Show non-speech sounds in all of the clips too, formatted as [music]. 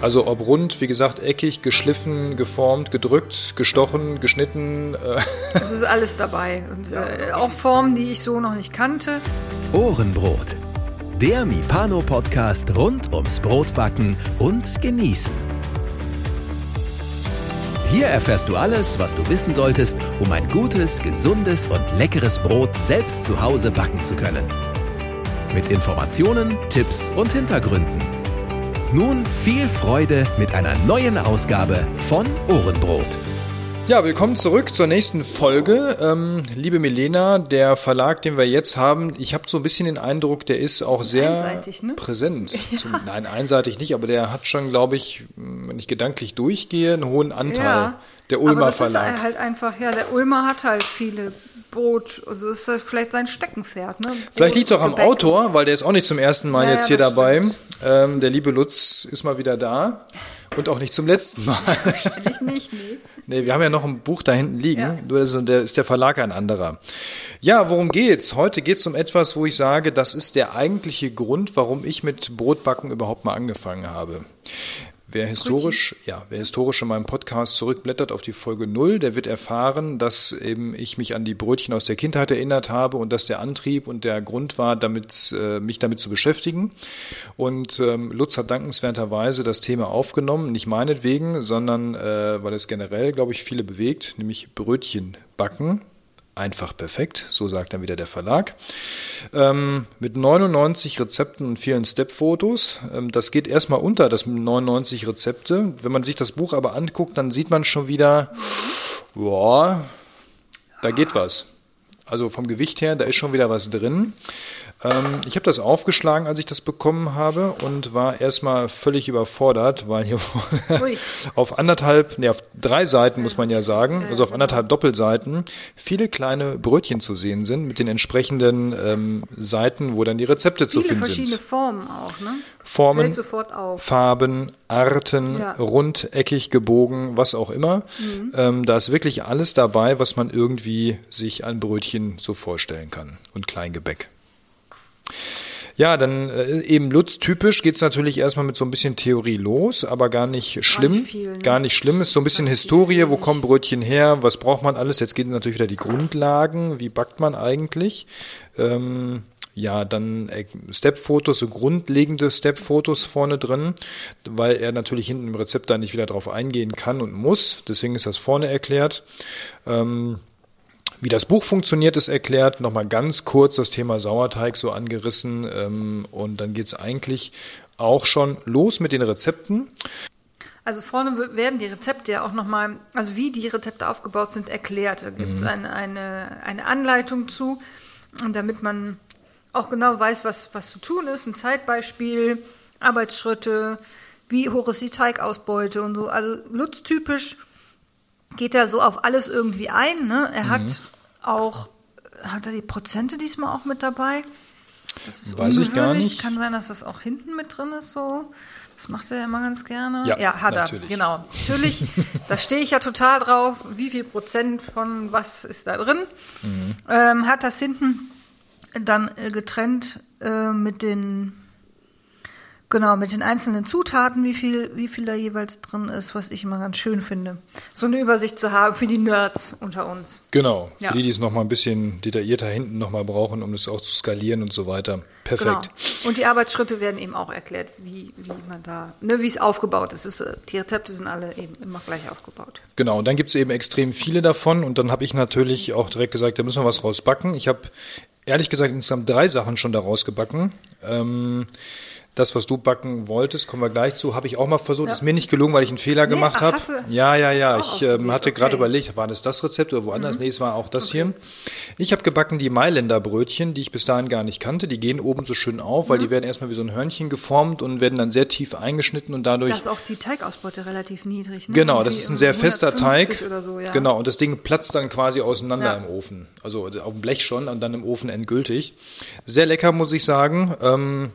Also ob rund, wie gesagt, eckig, geschliffen, geformt, gedrückt, gestochen, geschnitten. Äh. Es ist alles dabei. Und äh, auch Formen, die ich so noch nicht kannte. Ohrenbrot. Der Mipano-Podcast rund ums Brotbacken und Genießen. Hier erfährst du alles, was du wissen solltest, um ein gutes, gesundes und leckeres Brot selbst zu Hause backen zu können. Mit Informationen, Tipps und Hintergründen. Nun viel Freude mit einer neuen Ausgabe von Ohrenbrot. Ja, willkommen zurück zur nächsten Folge. Ähm, liebe Milena, der Verlag, den wir jetzt haben, ich habe so ein bisschen den Eindruck, der ist auch ist sehr ne? präsent. [laughs] Ja. Zum, nein, einseitig nicht, aber der hat schon, glaube ich, wenn ich gedanklich durchgehe, einen hohen Anteil. Ja. Der Ulmer aber das Verlag. Ist halt einfach, ja, der Ulmer hat halt viele Brot, also ist das vielleicht sein Steckenpferd. Ne? Vielleicht liegt es auch am Gebäck. Autor, weil der ist auch nicht zum ersten Mal ja, jetzt hier dabei. Ähm, der liebe Lutz ist mal wieder da und auch nicht zum letzten Mal. Wahrscheinlich nicht, nee. Nee, wir haben ja noch ein Buch da hinten liegen, ja. nur ist der, ist der Verlag ein anderer. Ja, worum geht's? Heute geht's um etwas, wo ich sage, das ist der eigentliche Grund, warum ich mit Brotbacken überhaupt mal angefangen habe. Wer historisch, ja, wer historisch in meinem Podcast zurückblättert auf die Folge 0, der wird erfahren, dass eben ich mich an die Brötchen aus der Kindheit erinnert habe und dass der Antrieb und der Grund war, damit, äh, mich damit zu beschäftigen. Und ähm, Lutz hat dankenswerterweise das Thema aufgenommen, nicht meinetwegen, sondern äh, weil es generell, glaube ich, viele bewegt, nämlich Brötchen backen einfach perfekt, so sagt dann wieder der Verlag. Ähm, mit 99 Rezepten und vielen Step-Fotos. Ähm, das geht erstmal unter, das 99 Rezepte. Wenn man sich das Buch aber anguckt, dann sieht man schon wieder, boah, da geht was. Also vom Gewicht her, da ist schon wieder was drin. Ähm, ich habe das aufgeschlagen, als ich das bekommen habe und war erstmal völlig überfordert, weil hier [laughs] auf anderthalb, nee, auf drei Seiten muss man ja sagen, also auf anderthalb Doppelseiten, viele kleine Brötchen zu sehen sind mit den entsprechenden ähm, Seiten, wo dann die Rezepte viele zu finden sind. verschiedene Formen auch, ne? Formen, Farben, Arten, ja. rundeckig, gebogen, was auch immer. Mhm. Ähm, da ist wirklich alles dabei, was man irgendwie sich an Brötchen so vorstellen kann und Kleingebäck. Ja, dann äh, eben Lutz-typisch geht's natürlich erstmal mit so ein bisschen Theorie los, aber gar nicht schlimm. Gar nicht, viel, ne? gar nicht schlimm. Ist so ein bisschen Historie, wo kommen Brötchen her, was braucht man alles? Jetzt geht natürlich wieder die Grundlagen, wie backt man eigentlich? Ähm, ja, dann äh, Step-Fotos, so grundlegende Step-Fotos vorne drin, weil er natürlich hinten im Rezept da nicht wieder drauf eingehen kann und muss. Deswegen ist das vorne erklärt. Ähm, wie das Buch funktioniert, ist erklärt. Nochmal ganz kurz das Thema Sauerteig so angerissen. Ähm, und dann geht es eigentlich auch schon los mit den Rezepten. Also vorne werden die Rezepte ja auch nochmal, also wie die Rezepte aufgebaut sind, erklärt. Da gibt es mhm. eine, eine, eine Anleitung zu, damit man auch genau weiß, was, was zu tun ist. Ein Zeitbeispiel, Arbeitsschritte, wie hoch ist die Teigausbeute und so. Also Lutz-typisch geht er so auf alles irgendwie ein. Ne? Er mhm. hat auch, hat er die Prozente diesmal auch mit dabei? Das ist Weiß ungewöhnlich. ich gar nicht. Kann sein, dass das auch hinten mit drin ist so. Das macht er ja immer ganz gerne. Ja, ja hat natürlich. er. Genau. Natürlich, da stehe ich ja total drauf, wie viel Prozent von was ist da drin. Mhm. Ähm, hat das hinten dann äh, getrennt äh, mit den Genau, mit den einzelnen Zutaten, wie viel, wie viel da jeweils drin ist, was ich immer ganz schön finde. So eine Übersicht zu haben für die Nerds unter uns. Genau, für ja. die, die es nochmal ein bisschen detaillierter hinten nochmal brauchen, um es auch zu skalieren und so weiter. Perfekt. Genau. Und die Arbeitsschritte werden eben auch erklärt, wie, wie man da, ne, wie es aufgebaut ist. ist. Die Rezepte sind alle eben immer gleich aufgebaut. Genau, und dann gibt es eben extrem viele davon und dann habe ich natürlich auch direkt gesagt, da müssen wir was rausbacken. Ich habe ehrlich gesagt insgesamt drei Sachen schon daraus gebacken. Ähm, das, was du backen wolltest, kommen wir gleich zu, habe ich auch mal versucht. Ja. Ist mir nicht gelungen, weil ich einen Fehler nee, gemacht habe. Ja, ja, ja. Ich ähm, hatte gerade okay. überlegt, war das das Rezept oder woanders? Mhm. Nee, es war auch das okay. hier. Ich habe gebacken die Mailänder Brötchen, die ich bis dahin gar nicht kannte. Die gehen oben so schön auf, weil mhm. die werden erstmal wie so ein Hörnchen geformt und werden dann sehr tief eingeschnitten und dadurch. Das ist auch die Teigausbeute relativ niedrig. Ne? Genau, das ist ein sehr fester Teig. So, ja. Genau, und das Ding platzt dann quasi auseinander ja. im Ofen. Also auf dem Blech schon und dann im Ofen endgültig. Sehr lecker, muss ich sagen. Ähm,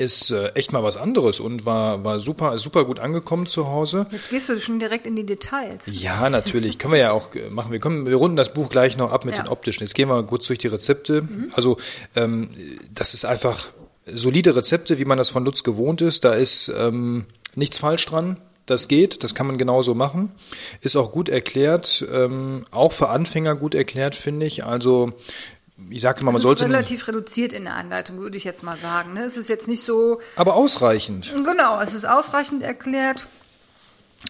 ist äh, echt mal was anderes und war, war super, super gut angekommen zu Hause. Jetzt gehst du schon direkt in die Details. Ja, natürlich. Können wir ja auch äh, machen. Wir, können, wir runden das Buch gleich noch ab mit ja. den optischen. Jetzt gehen wir kurz durch die Rezepte. Mhm. Also, ähm, das ist einfach solide Rezepte, wie man das von Lutz gewohnt ist. Da ist ähm, Nichts falsch dran. Das geht, das kann man genauso machen. Ist auch gut erklärt, ähm, auch für Anfänger gut erklärt, finde ich. Also ich sage mal, man es sollte. ist relativ reduziert in der Anleitung, würde ich jetzt mal sagen. ne? Es ist jetzt nicht so, aber ausreichend. genau, es ist ausreichend erklärt.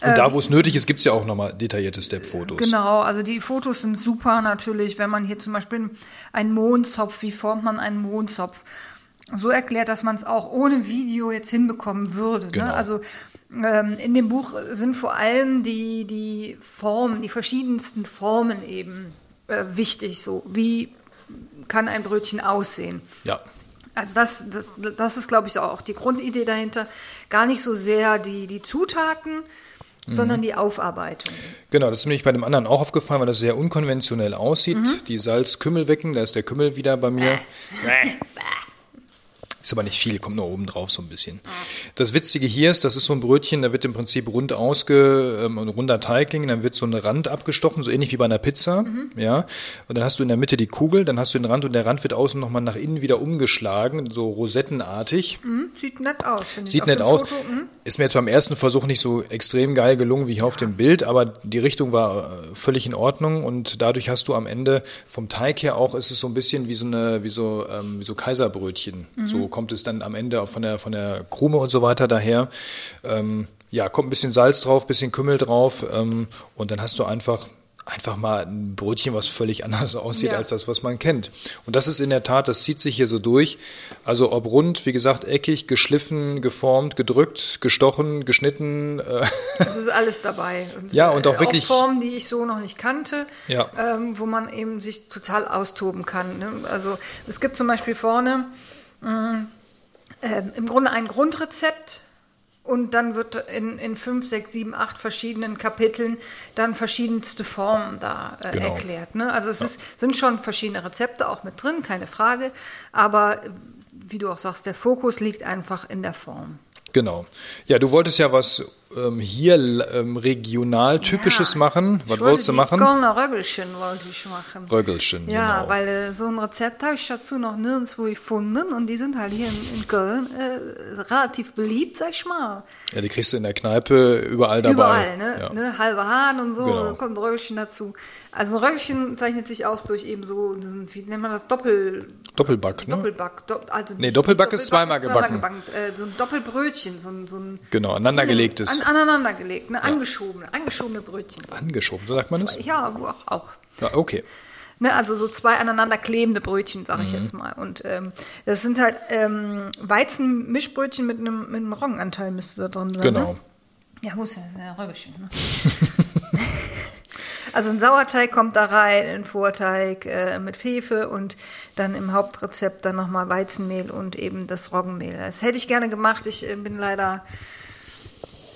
Und da, wo es nötig ist, gibt's ja auch nochmal detaillierte Step-Fotos. Genau, also die Fotos sind super natürlich, wenn man hier zum Beispiel einen Mondzopf, wie formt man einen Mondzopf? So erklärt, dass man es auch ohne Video jetzt hinbekommen würde. Genau. Ne? Also ähm, in dem Buch sind vor allem die, die Formen, die verschiedensten Formen eben äh, wichtig. So wie kann ein Brötchen aussehen? Ja. Also das, das, das ist, glaube ich, auch die Grundidee dahinter. Gar nicht so sehr die, die Zutaten, sondern die Aufarbeitung. Genau, das ist mir nämlich bei dem anderen auch aufgefallen, weil das sehr unkonventionell aussieht. Die Salz-Kümmel-Wecken, da ist der Kümmel wieder bei mir. Ist aber nicht viel, kommt nur oben drauf so ein bisschen. Das Witzige hier ist, das ist so ein Brötchen, da wird im Prinzip rund ausge, ähm, ein runder Teigling, dann wird so ein Rand abgestochen, so ähnlich wie bei einer Pizza, ja. Und dann hast du in der Mitte die Kugel, dann hast du den Rand und der Rand wird außen nochmal nach innen wieder umgeschlagen, so rosettenartig. Hm, Sieht nett aus, finde ich. Sieht nett aus. Foto, hm. Ist mir jetzt beim ersten Versuch nicht so extrem geil gelungen wie hier auf dem Bild, aber die Richtung war äh, völlig in Ordnung und dadurch hast du am Ende vom Teig her auch, ist es so ein bisschen wie so eine, wie so, ähm, wie so Kaiserbrötchen. So kommt es dann am Ende auch von der, von der Krume und so weiter daher. Ähm, ja, kommt ein bisschen Salz drauf, bisschen Kümmel drauf ähm, und dann hast du einfach einfach mal ein Brötchen, was völlig [laughs] anders aussieht Ja. als das, was man kennt. Und das ist in der Tat, das zieht sich hier so durch. Also ob rund, wie gesagt, eckig, geschliffen, geformt, gedrückt, gestochen, geschnitten. Äh, Es ist alles dabei. Und, [laughs] Ja, und auch äh, wirklich- Formen, die ich so noch nicht kannte, Ja. ähm, wo man eben sich total austoben kann. Ne? Also es gibt zum Beispiel vorne mh, ähm, im Grunde ein Grundrezept. Und dann wird in, in fünf, sechs, sieben, acht verschiedenen Kapiteln dann verschiedenste Formen da äh, Genau. erklärt. Ne? Also es ist, sind schon verschiedene Rezepte auch mit drin, keine Frage. Aber wie du auch sagst, der Fokus liegt einfach in der Form. genau. Ja, du wolltest ja was ähm, hier ähm, regional typisches Ja. machen. Was wolltest du machen? Kölner Röggelchen wollte ich machen. Röggelchen, Ja, genau. weil äh, so ein Rezept habe ich dazu noch nirgendwo gefunden und die sind halt hier in, in Köln äh, relativ beliebt, sag ich mal. Ja, die kriegst du in der Kneipe überall dabei. Überall, ne? Ja. ne? Halbe Hahn und so, Genau. da kommt ein Röggelchen dazu. Also ein Röggelchen zeichnet sich aus durch eben so, wie nennt man das, Doppel, Doppelback, ne? Doppelback. Do, also Nee, nicht- Doppelback nicht ist zweimal gebacken. gebacken. Äh, so ein Doppelbrötchen, so ein, so ein Genau, aneinandergelegtes. An, aneinandergelegt, ne? Angeschobene, angeschobene Brötchen. Angeschoben, so sagt man das? Ja, auch. Ja, okay. Ne, also so zwei aneinander klebende Brötchen, sage Mhm. ich jetzt mal. Und ähm, das sind halt ähm, Weizenmischbrötchen mit einem, mit einem Roggenanteil müsste da drin sein. Genau. Ne? Ja, muss ja, ja Röggelchen. Ne? [laughs] also ein Sauerteig kommt da rein, ein Vorteig äh, mit Hefe und dann im Hauptrezept dann nochmal Weizenmehl und eben das Roggenmehl. Das hätte ich gerne gemacht. Ich äh, bin leider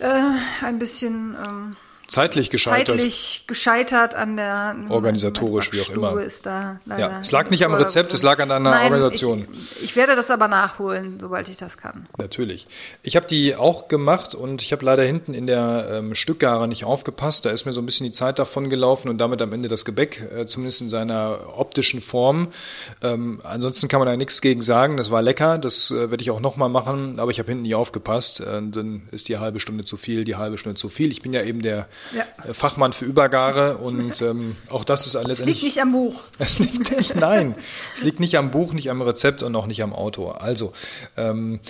äh, ein bisschen ähm, Zeitlich gescheitert. zeitlich gescheitert an der Organisatorisch, wie auch immer. Ist da Ja, es lag nicht am Rezept, es lag an deiner Nein, Organisation. Ich, ich werde das aber nachholen, sobald ich das kann. Natürlich. Ich habe die auch gemacht und ich habe leider hinten in der ähm, Stückgare nicht aufgepasst. Da ist mir so ein bisschen die Zeit davon gelaufen und damit am Ende das Gebäck, äh, zumindest in seiner optischen Form. Ähm, ansonsten kann man da nichts gegen sagen. Das war lecker, das äh, werde ich auch nochmal machen, aber ich habe hinten nie aufgepasst. Äh, dann ist die halbe Stunde zu viel, die halbe Stunde zu viel. Ich bin ja eben der Ja. Fachmann für Übergare und ähm, auch das ist alles Es liegt nicht am Buch. [laughs] es liegt nicht, nein, es liegt nicht am Buch, nicht am Rezept und auch nicht am Autor. Also, ähm,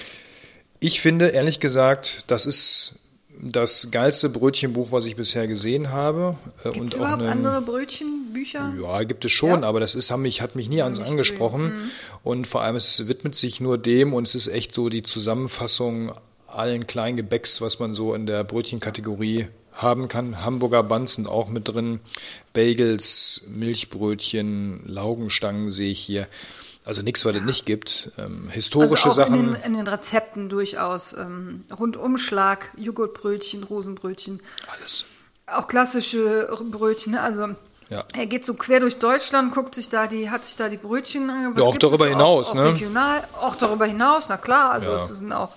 ich finde ehrlich gesagt, das ist das geilste Brötchenbuch, was ich bisher gesehen habe. Äh, Gibt es überhaupt eine- andere Brötchenbücher? ja, gibt es schon, Ja? aber das ist, hat mich, hat mich nie ans angesprochen. Und vor allem, es widmet sich nur dem und es ist echt so die Zusammenfassung allen kleinen Gebäcks, was man so in der Brötchenkategorie haben kann. Hamburger sind auch mit drin, Bagels, Milchbrötchen, Laugenstangen sehe ich hier. Also nichts, was es nicht gibt. Ähm, historische also auch Sachen. In den, in den Rezepten durchaus. Ähm, Rundumschlag, Joghurtbrötchen, Rosenbrötchen. alles. Auch klassische Brötchen. ne? Also Ja. er geht so quer durch Deutschland, guckt sich da die, hat sich da die Brötchen angeguckt. Ja, auch darüber hinaus, auch, ne? Auch regional, auch darüber hinaus, na klar. Also Ja. es sind auch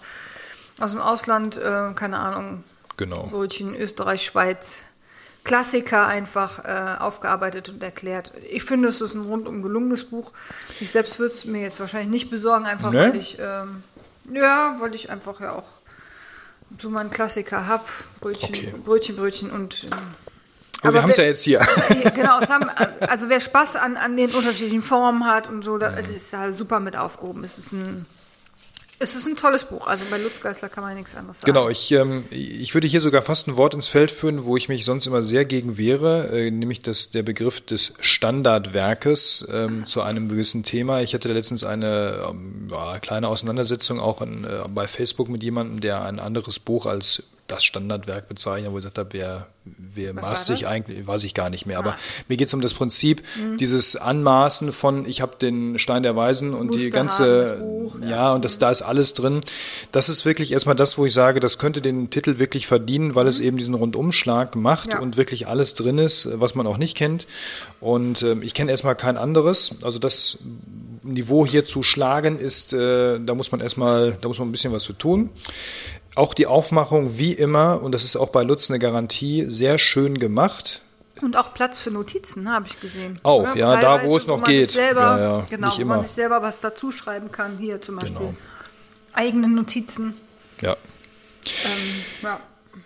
aus dem Ausland, äh, keine Ahnung, Genau. Brötchen, Österreich, Schweiz. Klassiker einfach äh, aufgearbeitet und erklärt. Ich finde, es ist ein rundum gelungenes Buch. Ich selbst würde es mir jetzt wahrscheinlich nicht besorgen, einfach Ne? weil ich, ähm, ja, weil ich einfach ja auch so mein Klassiker hab, Brötchen, okay. Brötchen, Brötchen und. Ähm, aber, wir haben es ja jetzt hier. genau, haben, also wer Spaß an, an den unterschiedlichen Formen hat und so, das ist da super mit aufgehoben. Es ist ein es ist ein tolles Buch. Also bei Lutz Geisler kann man nichts anderes sagen. Genau, ich, ähm, ich würde hier sogar fast ein Wort ins Feld führen, wo ich mich sonst immer sehr gegen wehre, äh, nämlich das, der Begriff des Standardwerkes ähm, zu einem gewissen Thema. Ich hatte letztens eine ähm, kleine Auseinandersetzung auch in, äh, bei Facebook mit jemandem, der ein anderes Buch als das Standardwerk bezeichnet, wo ich gesagt habe, wer, wer maßt sich eigentlich, weiß ich gar nicht mehr. Ah. Aber mir geht es um das Prinzip, mhm. dieses Anmaßen von, ich habe den Stein der Weisen das und die ganze, haben, Buch, ja, ja, und das, da ist alles drin. Das ist wirklich erstmal das, wo ich sage, das könnte den Titel wirklich verdienen, weil mhm. es eben diesen Rundumschlag macht ja. und wirklich alles drin ist, was man auch nicht kennt. Und äh, ich kenne erstmal kein anderes. Also das Niveau hier zu schlagen ist, äh, da muss man erstmal, da muss man ein bisschen was zu tun. Auch die Aufmachung, wie immer, und das ist auch bei Lutz eine Garantie, sehr schön gemacht. Und auch Platz für Notizen, habe ich gesehen. Auch, ja, ja da wo es noch geht. Selber, ja, ja, genau, wo man sich selber was dazu schreiben kann. Hier zum Beispiel genau. eigene Notizen. Ja. Ähm, ja.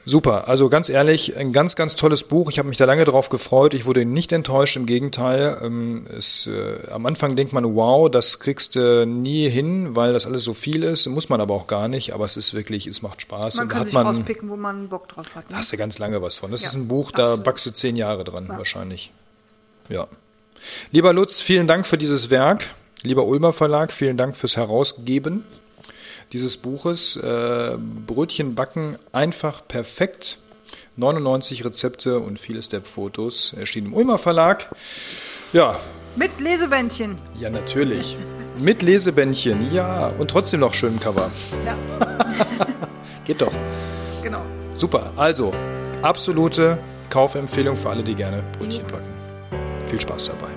Super, also ganz ehrlich, ein ganz, ganz tolles Buch. Ich habe mich da lange drauf gefreut. Ich wurde nicht enttäuscht, im Gegenteil. Ähm, es, äh, am Anfang denkt man, wow, das kriegst du nie hin, weil das alles so viel ist. Muss man aber auch gar nicht. Aber es ist wirklich, es macht Spaß. Man kann sich man, rauspicken, wo man Bock drauf hat. Ne? Da hast du ganz lange was von. Das ja, ist ein Buch, da absolut. backst du zehn Jahre dran, ja. wahrscheinlich. Ja. Lieber Lutz, vielen Dank für dieses Werk. Lieber Ulmer Verlag, vielen Dank fürs Herausgeben dieses Buches. Äh, Brötchen backen einfach perfekt. 99 Rezepte und viele Step-Fotos erschienen im Ulmer Verlag. Ja. Mit Lesebändchen. Ja, natürlich. Mit Lesebändchen, ja. Und trotzdem noch schön Cover. Ja. [laughs] Geht doch. Genau. Super. Also, absolute Kaufempfehlung für alle, die gerne Brötchen backen. Viel Spaß dabei.